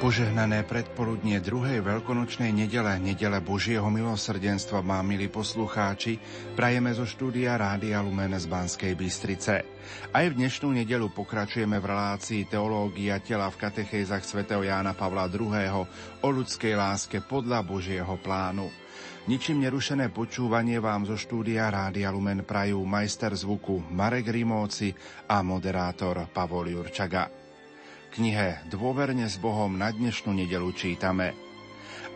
Požehnané predpoludnie druhej veľkonočnej nedele, nedele Božieho milosrdenstva má, milí poslucháči, prajeme zo štúdia Rádia Lumen z Banskej Bystrice. Aj v dnešnú nedelu pokračujeme v relácii Teológia tela v katechézach svätého Jána Pavla II. o ľudskej láske podľa Božieho plánu. Ničím nerušené počúvanie vám zo štúdia Rádia Lumen prajú majster zvuku Marek Rimóci a moderátor Pavol Jurčaga knihe Dôverne s Bohom na dnešnú nedelu čítame.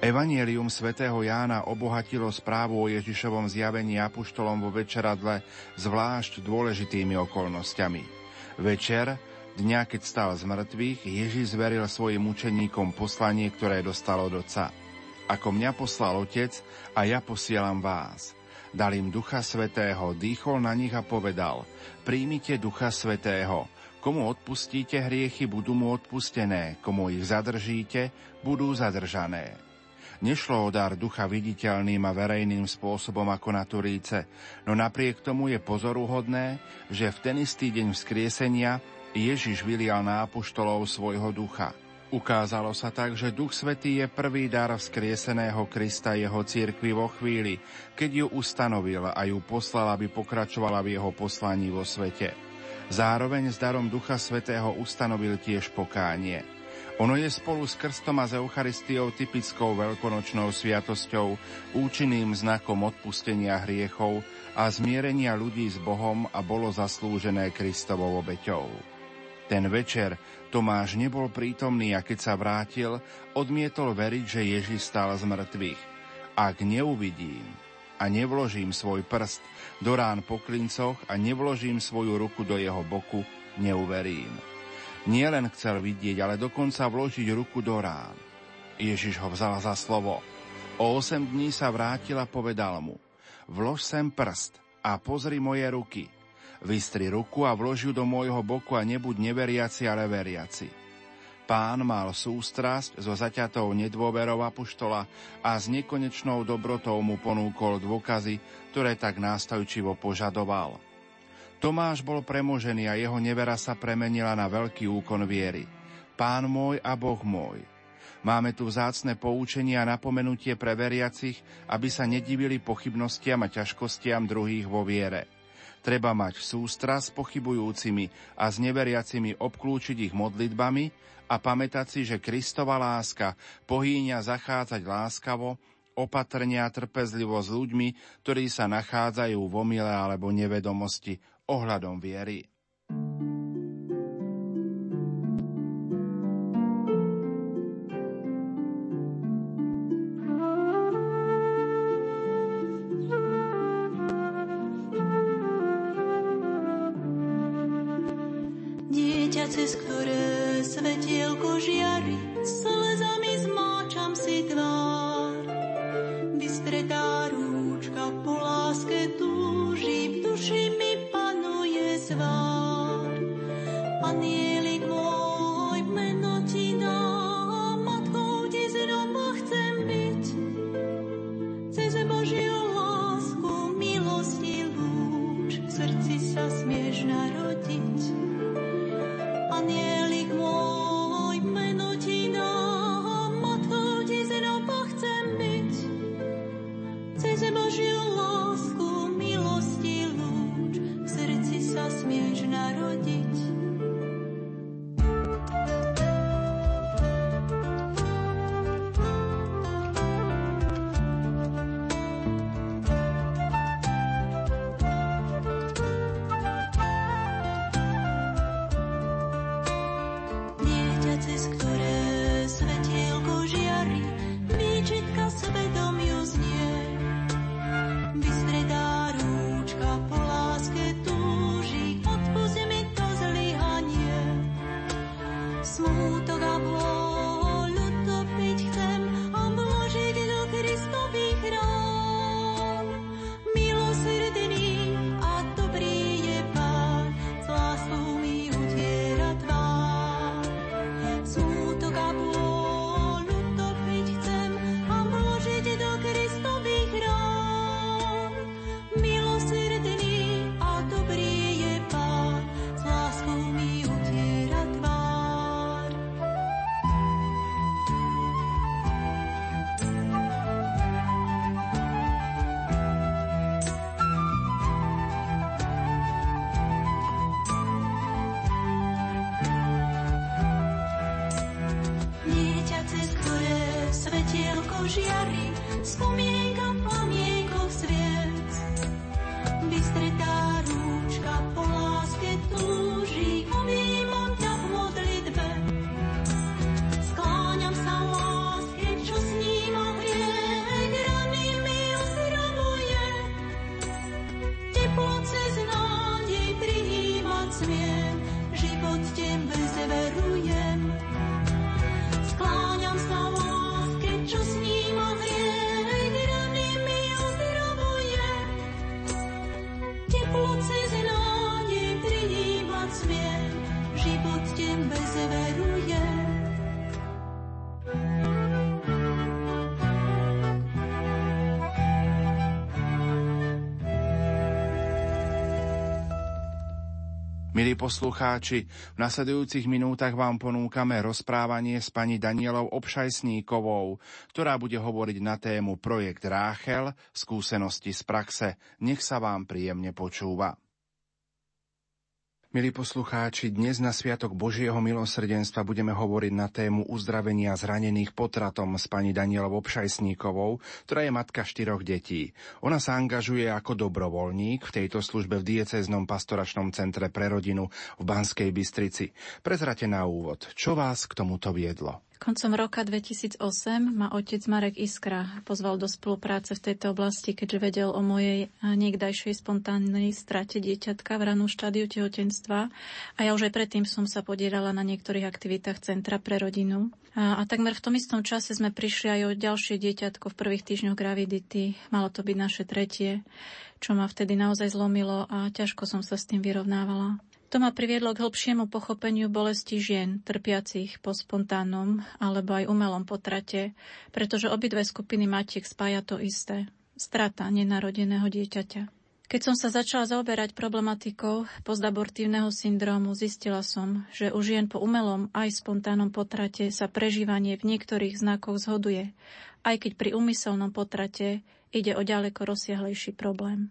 Evangelium svätého Jána obohatilo správu o Ježišovom zjavení apuštolom vo večeradle zvlášť dôležitými okolnostiami. Večer, dňa keď stal z mŕtvych, Ježiš zveril svojim učeníkom poslanie, ktoré dostalo od Otca. Ako mňa poslal Otec a ja posielam vás. Dal im Ducha Svetého, dýchol na nich a povedal, príjmite Ducha Svetého, Komu odpustíte hriechy, budú mu odpustené, komu ich zadržíte, budú zadržané. Nešlo o dar ducha viditeľným a verejným spôsobom ako na Turíce, no napriek tomu je pozoruhodné, že v ten istý deň vzkriesenia Ježiš vylial na apoštolov svojho ducha. Ukázalo sa tak, že Duch Svetý je prvý dar vzkrieseného Krista jeho cirkvi vo chvíli, keď ju ustanovil a ju poslal, aby pokračovala v jeho poslaní vo svete. Zároveň s darom Ducha Svetého ustanovil tiež pokánie. Ono je spolu s krstom a s Eucharistiou typickou veľkonočnou sviatosťou, účinným znakom odpustenia hriechov a zmierenia ľudí s Bohom a bolo zaslúžené Kristovou obeťou. Ten večer Tomáš nebol prítomný a keď sa vrátil, odmietol veriť, že Ježiš stal z mŕtvych. Ak neuvidím a nevložím svoj prst do rán po klincoch a nevložím svoju ruku do jeho boku, neuverím. Nie len chcel vidieť, ale dokonca vložiť ruku do rán. Ježiš ho vzal za slovo. O osem dní sa vrátil a povedal mu, vlož sem prst a pozri moje ruky. Vystri ruku a vlož ju do môjho boku a nebuď neveriaci, ale veriaci. Pán mal sústrasť so zaťatou nedôverou apoštola a s nekonečnou dobrotou mu ponúkol dôkazy, ktoré tak nástojčivo požadoval. Tomáš bol premožený a jeho nevera sa premenila na veľký úkon viery. Pán môj a Boh môj. Máme tu vzácne poučenia a napomenutie pre veriacich, aby sa nedivili pochybnostiam a ťažkostiam druhých vo viere. Treba mať sústra s pochybujúcimi a s neveriacimi obklúčiť ich modlitbami, a pamätať si, že Kristova láska pohýňa zachádzať láskavo, opatrne a trpezlivo s ľuďmi, ktorí sa nachádzajú v omile alebo nevedomosti ohľadom viery. 往年。žiari spomienky. Poslucháči, v nasledujúcich minútach vám ponúkame rozprávanie s pani Danielou Obšajsníkovou, ktorá bude hovoriť na tému Projekt Ráchel, skúsenosti z praxe. Nech sa vám príjemne počúva. Milí poslucháči, dnes na Sviatok Božieho milosrdenstva budeme hovoriť na tému uzdravenia zranených potratom s pani Danielou Obšajsníkovou, ktorá je matka štyroch detí. Ona sa angažuje ako dobrovoľník v tejto službe v dieceznom pastoračnom centre pre rodinu v Banskej Bystrici. Prezrate na úvod, čo vás k tomuto viedlo? Koncom roka 2008 ma otec Marek Iskra pozval do spolupráce v tejto oblasti, keďže vedel o mojej niekdajšej spontánnej strate dieťatka v ranom štádiu tehotenstva a ja už aj predtým som sa podielala na niektorých aktivitách Centra pre rodinu. A, a takmer v tom istom čase sme prišli aj o ďalšie dieťatko v prvých týždňoch gravidity. Malo to byť naše tretie, čo ma vtedy naozaj zlomilo a ťažko som sa s tým vyrovnávala. To ma priviedlo k hĺbšiemu pochopeniu bolesti žien, trpiacich po spontánnom alebo aj umelom potrate, pretože obidve skupiny matiek spája to isté – strata nenarodeného dieťaťa. Keď som sa začala zaoberať problematikou postabortívneho syndrómu, zistila som, že u žien po umelom aj spontánnom potrate sa prežívanie v niektorých znakoch zhoduje, aj keď pri úmyselnom potrate ide o ďaleko rozsiahlejší problém.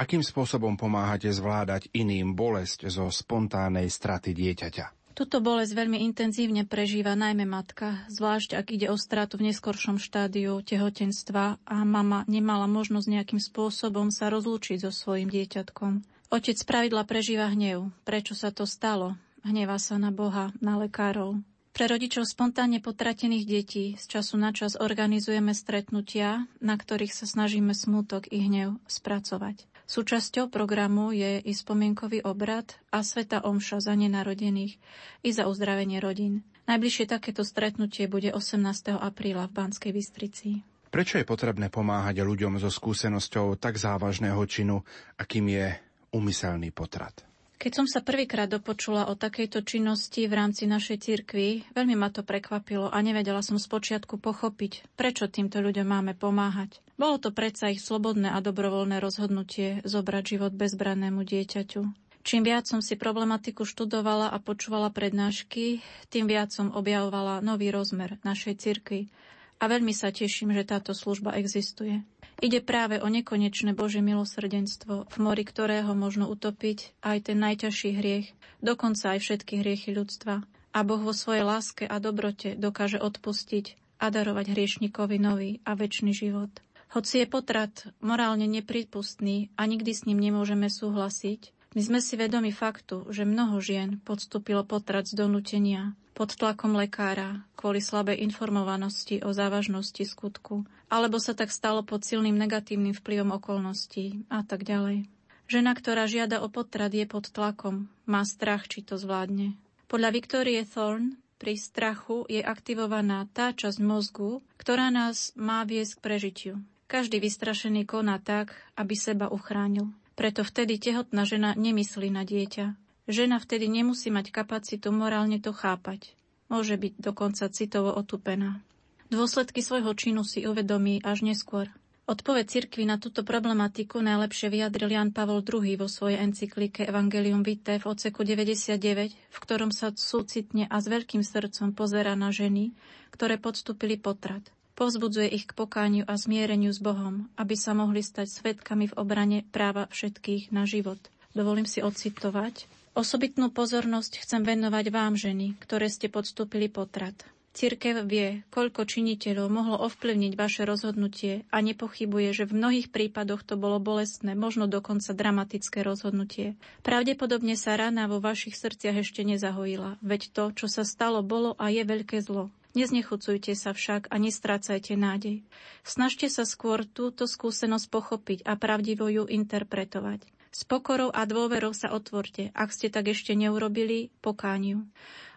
Akým spôsobom pomáhate zvládať iným bolesť zo spontánnej straty dieťaťa? Tuto bolesť veľmi intenzívne prežíva najmä matka, zvlášť ak ide o stratu v neskoršom štádiu tehotenstva a mama nemala možnosť nejakým spôsobom sa rozlúčiť so svojim dieťatkom. Otec pravidla prežíva hnev. Prečo sa to stalo? Hnevá sa na Boha, na lekárov. Pre rodičov spontánne potratených detí z času na čas organizujeme stretnutia, na ktorých sa snažíme smútok i hnev spracovať. Súčasťou programu je i spomienkový obrad a sveta omša za nenarodených i za uzdravenie rodín. Najbližšie takéto stretnutie bude 18. apríla v Banskej Bystrici. Prečo je potrebné pomáhať ľuďom so skúsenosťou tak závažného činu, akým je umyselný potrat? Keď som sa prvýkrát dopočula o takejto činnosti v rámci našej cirkvi, veľmi ma to prekvapilo a nevedela som spočiatku pochopiť, prečo týmto ľuďom máme pomáhať. Bolo to predsa ich slobodné a dobrovoľné rozhodnutie zobrať život bezbrannému dieťaťu. Čím viac som si problematiku študovala a počúvala prednášky, tým viac som objavovala nový rozmer našej cirkvi a veľmi sa teším, že táto služba existuje. Ide práve o nekonečné Bože milosrdenstvo, v mori ktorého možno utopiť aj ten najťažší hriech, dokonca aj všetky hriechy ľudstva. A Boh vo svojej láske a dobrote dokáže odpustiť a darovať hriešnikovi nový a väčší život. Hoci je potrat morálne nepripustný a nikdy s ním nemôžeme súhlasiť, my sme si vedomi faktu, že mnoho žien podstúpilo potrat z donútenia, pod tlakom lekára, kvôli slabej informovanosti o závažnosti skutku, alebo sa tak stalo pod silným negatívnym vplyvom okolností a tak ďalej. Žena, ktorá žiada o potrat, je pod tlakom, má strach, či to zvládne. Podľa Victorie Thorne pri strachu je aktivovaná tá časť mozgu, ktorá nás má viesť k prežitiu. Každý vystrašený koná tak, aby seba uchránil. Preto vtedy tehotná žena nemyslí na dieťa. Žena vtedy nemusí mať kapacitu morálne to chápať. Môže byť dokonca citovo otupená. Dôsledky svojho činu si uvedomí až neskôr. Odpoveď cirkvi na túto problematiku najlepšie vyjadril Jan Pavol II vo svojej encyklike Evangelium Vitae v oceku 99, v ktorom sa súcitne a s veľkým srdcom pozera na ženy, ktoré podstúpili potrat – Povzbudzuje ich k pokániu a zmiereniu s Bohom, aby sa mohli stať svetkami v obrane práva všetkých na život. Dovolím si ocitovať. Osobitnú pozornosť chcem venovať vám, ženy, ktoré ste podstúpili potrat. Cirkev vie, koľko činiteľov mohlo ovplyvniť vaše rozhodnutie a nepochybuje, že v mnohých prípadoch to bolo bolestné, možno dokonca dramatické rozhodnutie. Pravdepodobne sa rana vo vašich srdciach ešte nezahojila, veď to, čo sa stalo, bolo a je veľké zlo. Neznechucujte sa však a nestrácajte nádej. Snažte sa skôr túto skúsenosť pochopiť a pravdivo ju interpretovať. S pokorou a dôverou sa otvorte, ak ste tak ešte neurobili, pokániu.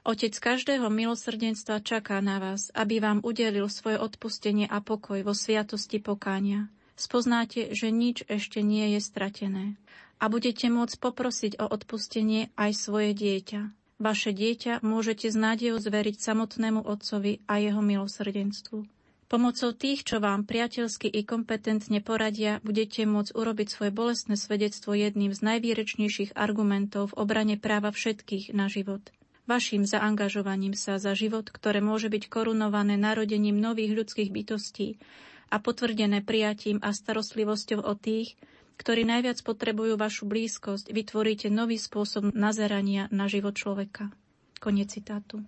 Otec každého milosrdenstva čaká na vás, aby vám udelil svoje odpustenie a pokoj vo sviatosti pokánia. Spoznáte, že nič ešte nie je stratené a budete môcť poprosiť o odpustenie aj svoje dieťa. Vaše dieťa môžete s nádejou zveriť samotnému Otcovi a jeho milosrdenstvu. Pomocou tých, čo vám priateľsky i kompetentne poradia, budete môcť urobiť svoje bolestné svedectvo jedným z najvýrečnejších argumentov v obrane práva všetkých na život. Vašim zaangažovaním sa za život, ktoré môže byť korunované narodením nových ľudských bytostí a potvrdené prijatím a starostlivosťou o tých, ktorí najviac potrebujú vašu blízkosť, vytvoríte nový spôsob nazerania na život človeka. Konec citátu.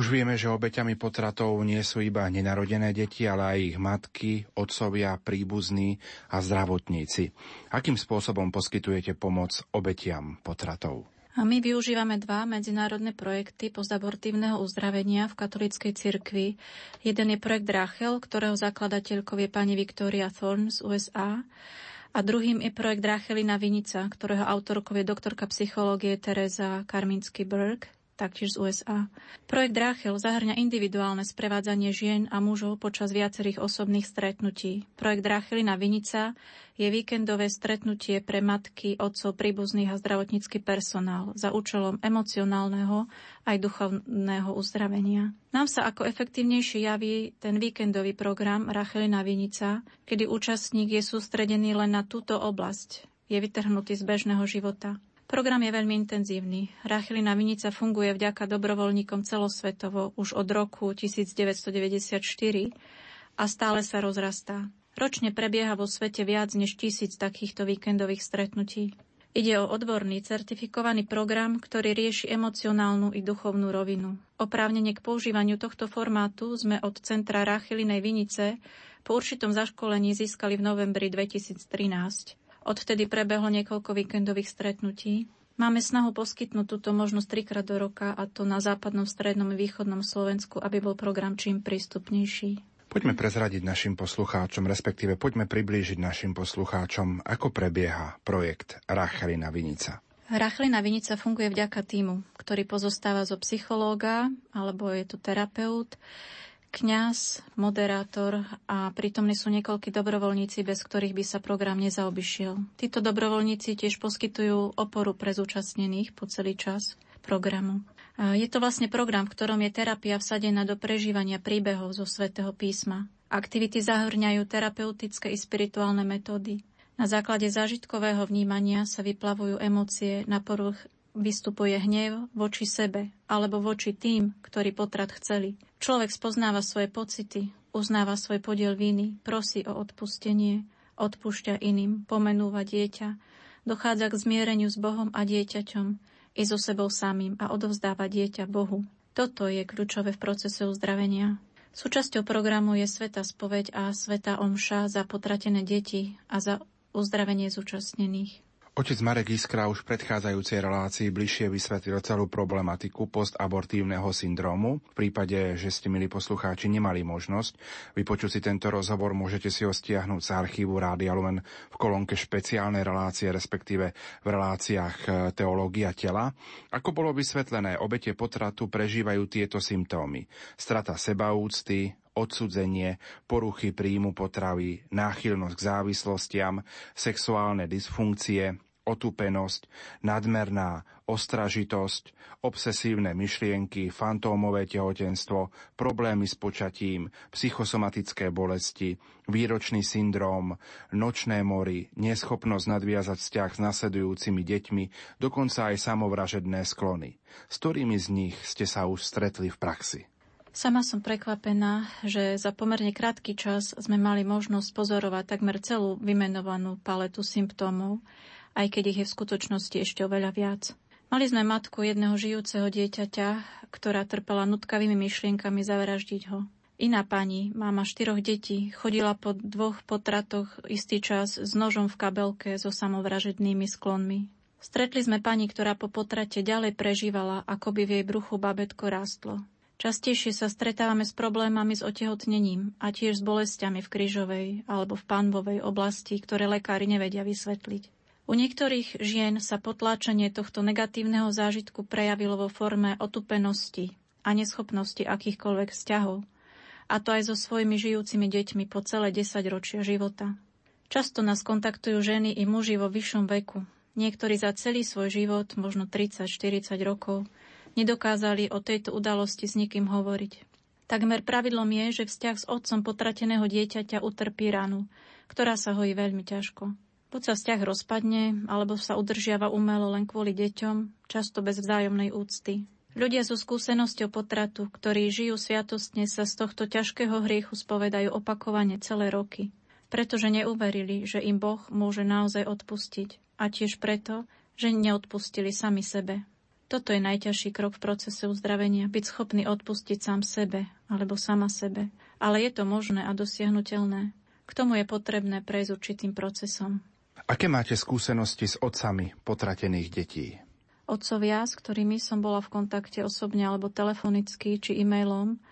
Už vieme, že obeťami potratov nie sú iba nenarodené deti, ale aj ich matky, otcovia, príbuzní a zdravotníci. Akým spôsobom poskytujete pomoc obetiam potratov? A my využívame dva medzinárodné projekty pozabortívneho uzdravenia v katolíckej cirkvi. Jeden je projekt Rachel, ktorého zakladateľkou je pani Victoria Thorne z USA. A druhým je projekt Rachelina Vinica, ktorého autorkou je doktorka psychológie Teresa Karminsky-Berg taktiež z USA. Projekt Rachel zahrňa individuálne sprevádzanie žien a mužov počas viacerých osobných stretnutí. Projekt Rachelina Vinica je víkendové stretnutie pre matky, otcov, príbuzných a zdravotnícky personál za účelom emocionálneho aj duchovného uzdravenia. Nám sa ako efektívnejšie javí ten víkendový program Rachelina Vinica, kedy účastník je sústredený len na túto oblasť. Je vytrhnutý z bežného života. Program je veľmi intenzívny. Rachelina Vinica funguje vďaka dobrovoľníkom celosvetovo už od roku 1994 a stále sa rozrastá. Ročne prebieha vo svete viac než tisíc takýchto víkendových stretnutí. Ide o odborný, certifikovaný program, ktorý rieši emocionálnu i duchovnú rovinu. Oprávnenie k používaniu tohto formátu sme od Centra Rachelinej Vinice po určitom zaškolení získali v novembri 2013. Odvtedy prebehlo niekoľko víkendových stretnutí. Máme snahu poskytnúť túto možnosť trikrát do roka a to na západnom, strednom a východnom Slovensku, aby bol program čím prístupnejší. Poďme prezradiť našim poslucháčom, respektíve poďme priblížiť našim poslucháčom, ako prebieha projekt Rachelina Vinica. Rachelina Vinica funguje vďaka týmu, ktorý pozostáva zo psychológa, alebo je to terapeut, kňaz, moderátor a prítomní sú niekoľkí dobrovoľníci, bez ktorých by sa program nezaobišiel. Títo dobrovoľníci tiež poskytujú oporu pre zúčastnených po celý čas programu. Je to vlastne program, v ktorom je terapia vsadená do prežívania príbehov zo svätého písma. Aktivity zahrňajú terapeutické i spirituálne metódy. Na základe zážitkového vnímania sa vyplavujú emócie, na poruch vystupuje hnev voči sebe alebo voči tým, ktorí potrat chceli – Človek spoznáva svoje pocity, uznáva svoj podiel viny, prosí o odpustenie, odpúšťa iným, pomenúva dieťa, dochádza k zmiereniu s Bohom a dieťaťom i so sebou samým a odovzdáva dieťa Bohu. Toto je kľúčové v procese uzdravenia. Súčasťou programu je Sveta spoveď a Sveta omša za potratené deti a za uzdravenie zúčastnených. Otec Marek Iskra už v predchádzajúcej relácii bližšie vysvetlil celú problematiku postabortívneho syndrómu. V prípade, že ste, milí poslucháči, nemali možnosť vypočuť si tento rozhovor, môžete si ho stiahnuť z archívu Rádia Lumen v kolónke špeciálnej relácie, respektíve v reláciách e, Teológia tela. Ako bolo vysvetlené, obete potratu prežívajú tieto symptómy. Strata sebaúcty, odsudzenie, poruchy príjmu potravy, náchylnosť k závislostiam, sexuálne dysfunkcie, otúpenosť, nadmerná ostražitosť, obsesívne myšlienky, fantómové tehotenstvo, problémy s počatím, psychosomatické bolesti, výročný syndróm, nočné mory, neschopnosť nadviazať vzťah s nasledujúcimi deťmi, dokonca aj samovražedné sklony. S ktorými z nich ste sa už stretli v praxi? Sama som prekvapená, že za pomerne krátky čas sme mali možnosť pozorovať takmer celú vymenovanú paletu symptómov, aj keď ich je v skutočnosti ešte oveľa viac. Mali sme matku jedného žijúceho dieťaťa, ktorá trpela nutkavými myšlienkami zavraždiť ho. Iná pani, máma štyroch detí, chodila po dvoch potratoch istý čas s nožom v kabelke so samovražednými sklonmi. Stretli sme pani, ktorá po potrate ďalej prežívala, ako by v jej bruchu babetko rástlo. Častejšie sa stretávame s problémami s otehotnením a tiež s bolestiami v krížovej alebo v pánbovej oblasti, ktoré lekári nevedia vysvetliť. U niektorých žien sa potláčanie tohto negatívneho zážitku prejavilo vo forme otupenosti a neschopnosti akýchkoľvek vzťahov, a to aj so svojimi žijúcimi deťmi po celé 10 ročia života. Často nás kontaktujú ženy i muži vo vyššom veku, niektorí za celý svoj život, možno 30-40 rokov, nedokázali o tejto udalosti s nikým hovoriť. Takmer pravidlom je, že vzťah s otcom potrateného dieťaťa utrpí ranu, ktorá sa hojí veľmi ťažko. Buď sa vzťah rozpadne, alebo sa udržiava umelo len kvôli deťom, často bez vzájomnej úcty. Ľudia so skúsenosťou potratu, ktorí žijú sviatostne, sa z tohto ťažkého hriechu spovedajú opakovane celé roky, pretože neuverili, že im Boh môže naozaj odpustiť a tiež preto, že neodpustili sami sebe. Toto je najťažší krok v procese uzdravenia, byť schopný odpustiť sám sebe alebo sama sebe. Ale je to možné a dosiahnutelné. K tomu je potrebné prejsť určitým procesom. Aké máte skúsenosti s otcami potratených detí? Otcovia, s ktorými som bola v kontakte osobne alebo telefonicky či e-mailom,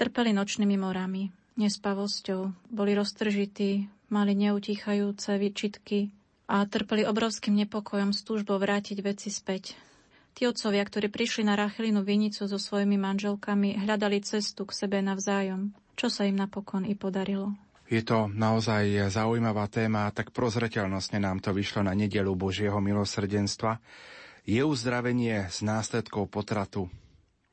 trpeli nočnými morami, nespavosťou, boli roztržití, mali neutíchajúce výčitky a trpeli obrovským nepokojom s túžbou vrátiť veci späť, Tí otcovia, ktorí prišli na Rachelinu vinicu so svojimi manželkami, hľadali cestu k sebe navzájom, čo sa im napokon i podarilo. Je to naozaj zaujímavá téma, tak prozreteľnostne nám to vyšlo na nedelu Božieho milosrdenstva. Je uzdravenie z následkov potratu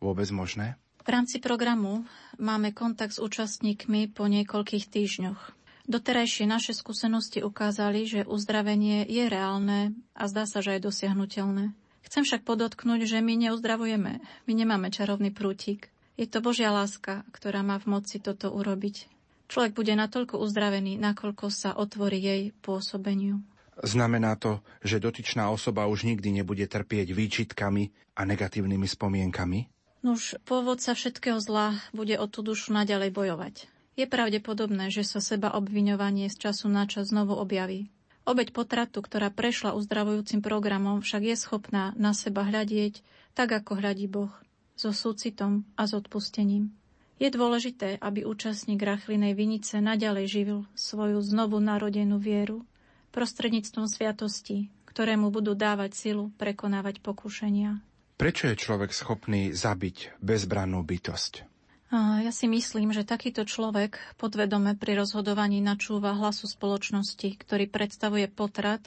vôbec možné? V rámci programu máme kontakt s účastníkmi po niekoľkých týždňoch. Doterajšie naše skúsenosti ukázali, že uzdravenie je reálne a zdá sa, že je dosiahnutelné. Chcem však podotknúť, že my neuzdravujeme. My nemáme čarovný prútik. Je to Božia láska, ktorá má v moci toto urobiť. Človek bude natoľko uzdravený, nakoľko sa otvorí jej pôsobeniu. Znamená to, že dotyčná osoba už nikdy nebude trpieť výčitkami a negatívnymi spomienkami? Nuž, pôvodca všetkého zla bude o tú dušu naďalej bojovať. Je pravdepodobné, že sa seba obviňovanie z času na čas znovu objaví. Obeď potratu, ktorá prešla uzdravujúcim programom, však je schopná na seba hľadieť tak, ako hľadí Boh, so súcitom a s odpustením. Je dôležité, aby účastník rachlinej vinice naďalej živil svoju znovu narodenú vieru prostredníctvom sviatosti, ktoré mu budú dávať silu prekonávať pokušenia. Prečo je človek schopný zabiť bezbrannú bytosť? Ja si myslím, že takýto človek podvedome pri rozhodovaní načúva hlasu spoločnosti, ktorý predstavuje potrat,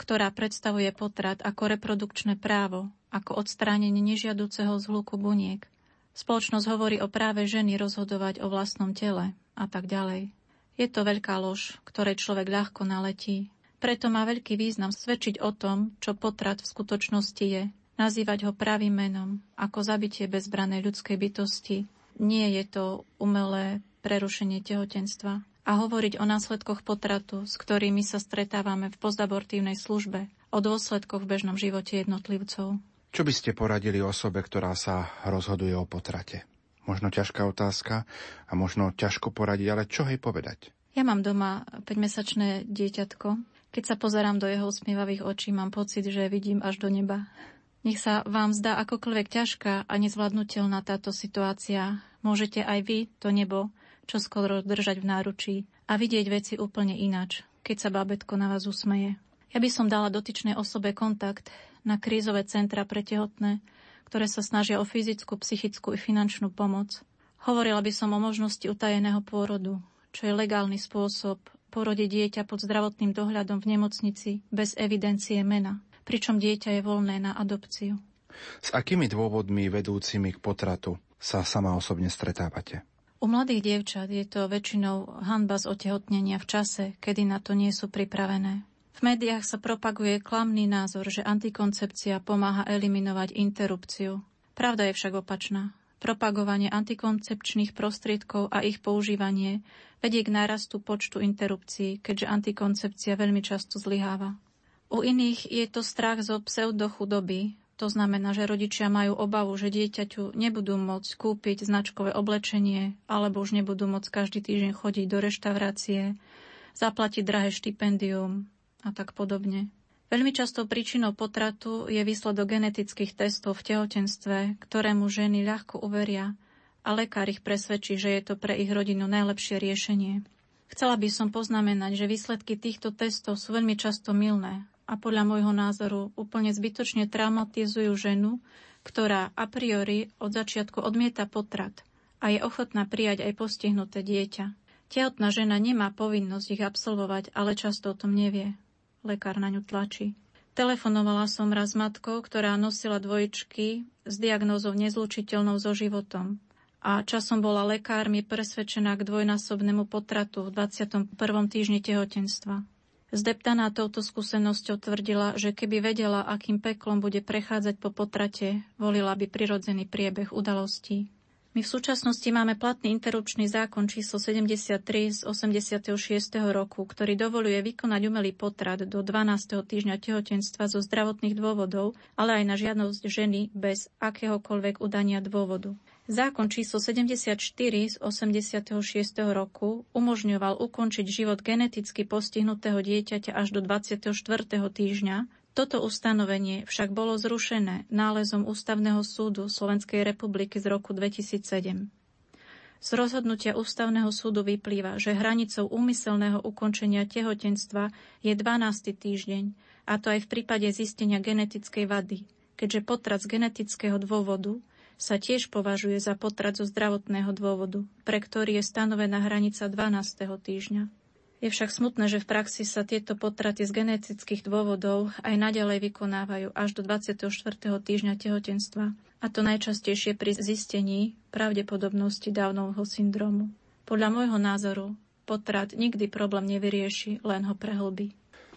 ktorá predstavuje potrat ako reprodukčné právo, ako odstránenie nežiaduceho zhluku buniek. Spoločnosť hovorí o práve ženy rozhodovať o vlastnom tele a tak ďalej. Je to veľká lož, ktorej človek ľahko naletí. Preto má veľký význam svedčiť o tom, čo potrat v skutočnosti je, nazývať ho pravým menom, ako zabitie bezbranej ľudskej bytosti, nie je to umelé prerušenie tehotenstva a hovoriť o následkoch potratu, s ktorými sa stretávame v postabortívnej službe, o dôsledkoch v bežnom živote jednotlivcov. Čo by ste poradili osobe, ktorá sa rozhoduje o potrate? Možno ťažká otázka a možno ťažko poradiť, ale čo jej povedať? Ja mám doma 5-mesačné dieťatko. Keď sa pozerám do jeho usmievavých očí, mám pocit, že vidím až do neba. Nech sa vám zdá akokoľvek ťažká a nezvládnutelná táto situácia, môžete aj vy to nebo čo skoro držať v náručí a vidieť veci úplne ináč, keď sa bábetko na vás usmeje. Ja by som dala dotyčnej osobe kontakt na krízové centra pre tehotné, ktoré sa snažia o fyzickú, psychickú i finančnú pomoc. Hovorila by som o možnosti utajeného pôrodu, čo je legálny spôsob porodiť dieťa pod zdravotným dohľadom v nemocnici bez evidencie mena pričom dieťa je voľné na adopciu. S akými dôvodmi vedúcimi k potratu sa sama osobne stretávate? U mladých dievčat je to väčšinou hanba z otehotnenia v čase, kedy na to nie sú pripravené. V médiách sa propaguje klamný názor, že antikoncepcia pomáha eliminovať interrupciu. Pravda je však opačná. Propagovanie antikoncepčných prostriedkov a ich používanie vedie k nárastu počtu interrupcií, keďže antikoncepcia veľmi často zlyháva. U iných je to strach zo pseudochudoby, to znamená, že rodičia majú obavu, že dieťaťu nebudú môcť kúpiť značkové oblečenie alebo už nebudú môcť každý týždeň chodiť do reštaurácie, zaplatiť drahé štipendium a tak podobne. Veľmi častou príčinou potratu je výsledok genetických testov v tehotenstve, ktorému ženy ľahko uveria a lekár ich presvedčí, že je to pre ich rodinu najlepšie riešenie. Chcela by som poznamenať, že výsledky týchto testov sú veľmi často milné a podľa môjho názoru úplne zbytočne traumatizujú ženu, ktorá a priori od začiatku odmieta potrat a je ochotná prijať aj postihnuté dieťa. Tehotná žena nemá povinnosť ich absolvovať, ale často o tom nevie. Lekár na ňu tlačí. Telefonovala som raz matkou, ktorá nosila dvojčky s diagnózou nezlučiteľnou so životom a časom bola lekármi presvedčená k dvojnásobnému potratu v 21. týždni tehotenstva. Zdeptaná touto skúsenosťou tvrdila, že keby vedela, akým peklom bude prechádzať po potrate, volila by prirodzený priebeh udalostí. My v súčasnosti máme platný interrupčný zákon číslo 73 z 86. roku, ktorý dovoluje vykonať umelý potrat do 12. týždňa tehotenstva zo zdravotných dôvodov, ale aj na žiadnosť ženy bez akéhokoľvek udania dôvodu. Zákon číslo 74 z 86. roku umožňoval ukončiť život geneticky postihnutého dieťaťa až do 24. týždňa, toto ustanovenie však bolo zrušené nálezom Ústavného súdu Slovenskej republiky z roku 2007. Z rozhodnutia Ústavného súdu vyplýva, že hranicou úmyselného ukončenia tehotenstva je 12. týždeň, a to aj v prípade zistenia genetickej vady, keďže potrat z genetického dôvodu sa tiež považuje za potrat zo zdravotného dôvodu, pre ktorý je stanovená hranica 12. týždňa. Je však smutné, že v praxi sa tieto potraty z genetických dôvodov aj naďalej vykonávajú až do 24. týždňa tehotenstva, a to najčastejšie pri zistení pravdepodobnosti dávnovho syndromu. Podľa môjho názoru potrat nikdy problém nevyrieši, len ho prehlbí.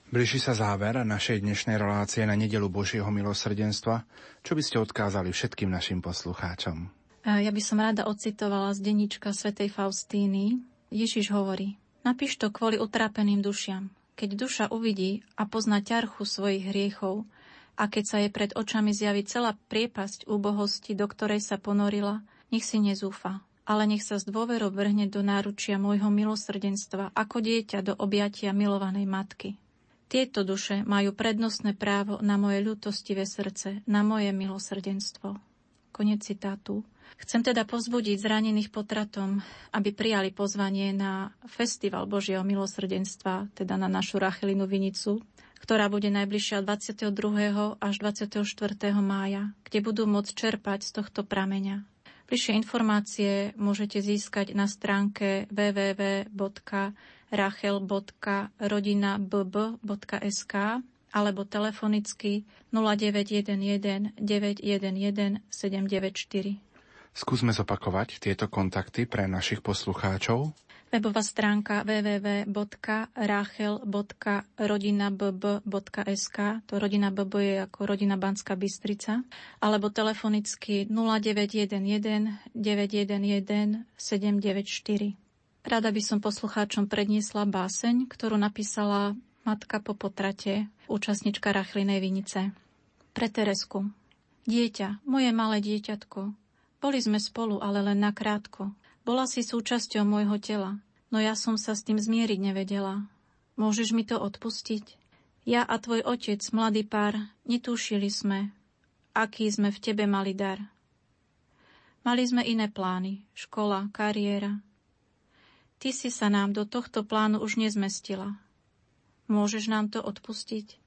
Blíži sa záver našej dnešnej relácie na nedelu Božieho milosrdenstva. Čo by ste odkázali všetkým našim poslucháčom? Ja by som rada ocitovala z denníčka svätej Faustíny. Ježiš hovorí, Napíš to kvôli utrápeným dušiam. Keď duša uvidí a pozná ťarchu svojich hriechov a keď sa jej pred očami zjaví celá priepasť úbohosti, do ktorej sa ponorila, nech si nezúfa, ale nech sa z dôverou vrhne do náručia môjho milosrdenstva ako dieťa do objatia milovanej matky. Tieto duše majú prednostné právo na moje ľutostivé srdce, na moje milosrdenstvo. Konec citátu. Chcem teda pozbudiť zranených potratom, aby prijali pozvanie na Festival Božieho milosrdenstva, teda na našu Rachelinu Vinicu, ktorá bude najbližšia 22. až 24. mája, kde budú môcť čerpať z tohto prameňa. Bližšie informácie môžete získať na stránke www.rachel.rodinabb.sk alebo telefonicky 0911 911 794. Skúsme zopakovať tieto kontakty pre našich poslucháčov. Webová stránka www.rachel.rodinabb.sk To rodina BB je ako rodina Banská Bystrica alebo telefonicky 0911 911 794. Rada by som poslucháčom predniesla báseň, ktorú napísala matka po potrate, účastnička Rachlinej Vinice. Pre Teresku. Dieťa, moje malé dieťatko, boli sme spolu, ale len nakrátko. Bola si súčasťou môjho tela, no ja som sa s tým zmieriť nevedela. Môžeš mi to odpustiť? Ja a tvoj otec, mladý pár, netúšili sme, aký sme v tebe mali dar. Mali sme iné plány, škola, kariéra. Ty si sa nám do tohto plánu už nezmestila. Môžeš nám to odpustiť?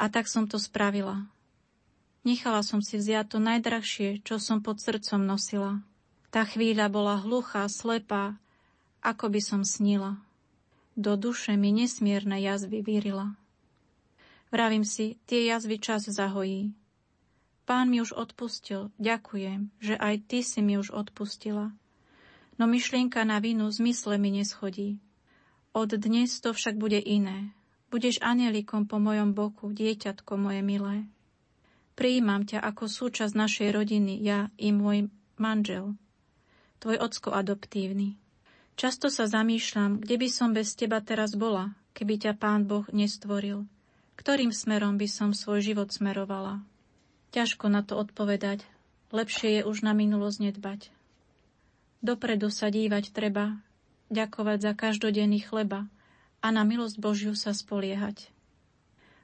A tak som to spravila. Nechala som si vziať to najdrahšie, čo som pod srdcom nosila. Tá chvíľa bola hluchá, slepá, ako by som snila. Do duše mi nesmierne jazvy vyrila. Vravím si, tie jazvy čas zahojí. Pán mi už odpustil, ďakujem, že aj ty si mi už odpustila. No myšlienka na vinu zmysle mi neschodí. Od dnes to však bude iné. Budeš anielikom po mojom boku, dieťatko moje milé. Prijímam ťa ako súčasť našej rodiny, ja i môj manžel, tvoj ocko adoptívny. Často sa zamýšľam, kde by som bez teba teraz bola, keby ťa Pán Boh nestvoril. Ktorým smerom by som svoj život smerovala? Ťažko na to odpovedať. Lepšie je už na minulosť nedbať. Dopredu sa dívať treba, ďakovať za každodenný chleba a na milosť Božiu sa spoliehať.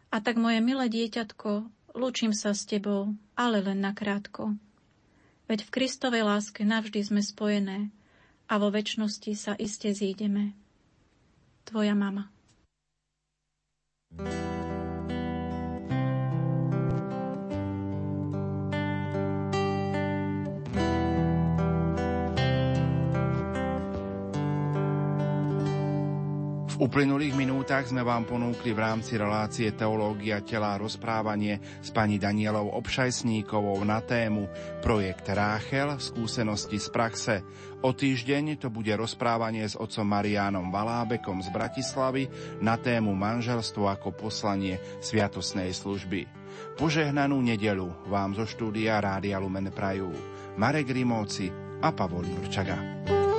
A tak moje milé dieťatko, Lúčim sa s tebou, ale len nakrátko. Veď v Kristovej láske navždy sme spojené a vo väčšnosti sa iste zídeme. Tvoja mama. thank you uplynulých minútach sme vám ponúkli v rámci relácie Teológia tela rozprávanie s pani Danielou Obšajsníkovou na tému Projekt Ráchel, skúsenosti z praxe. O týždeň to bude rozprávanie s otcom Mariánom Valábekom z Bratislavy na tému manželstvo ako poslanie sviatosnej služby. Požehnanú nedelu vám zo štúdia Rádia Lumen Prajú Marek Rimóci a Pavol Jurčaga.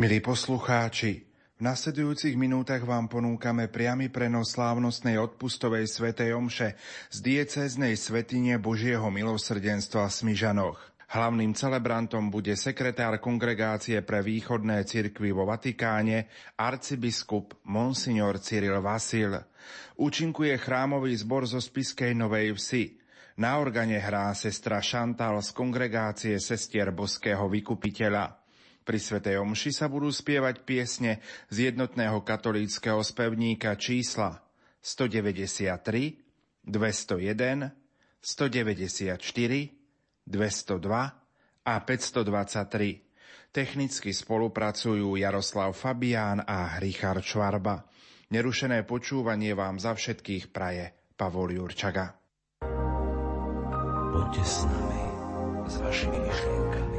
Milí poslucháči, v nasledujúcich minútach vám ponúkame priamy prenos slávnostnej odpustovej svetej omše z diecéznej svetine Božieho milosrdenstva v Smižanoch. Hlavným celebrantom bude sekretár kongregácie pre východné cirkvy vo Vatikáne, arcibiskup Monsignor Cyril Vasil. Účinkuje chrámový zbor zo Spiskej Novej Vsi. Na organe hrá sestra Šantal z kongregácie sestier Boského vykupiteľa. Pri Svetej Omši sa budú spievať piesne z jednotného katolíckého spevníka čísla 193, 201, 194, 202 a 523. Technicky spolupracujú Jaroslav Fabián a Richard Švarba. Nerušené počúvanie vám za všetkých praje Pavol Jurčaga. Poďte s nami, s vašimi myšlienkami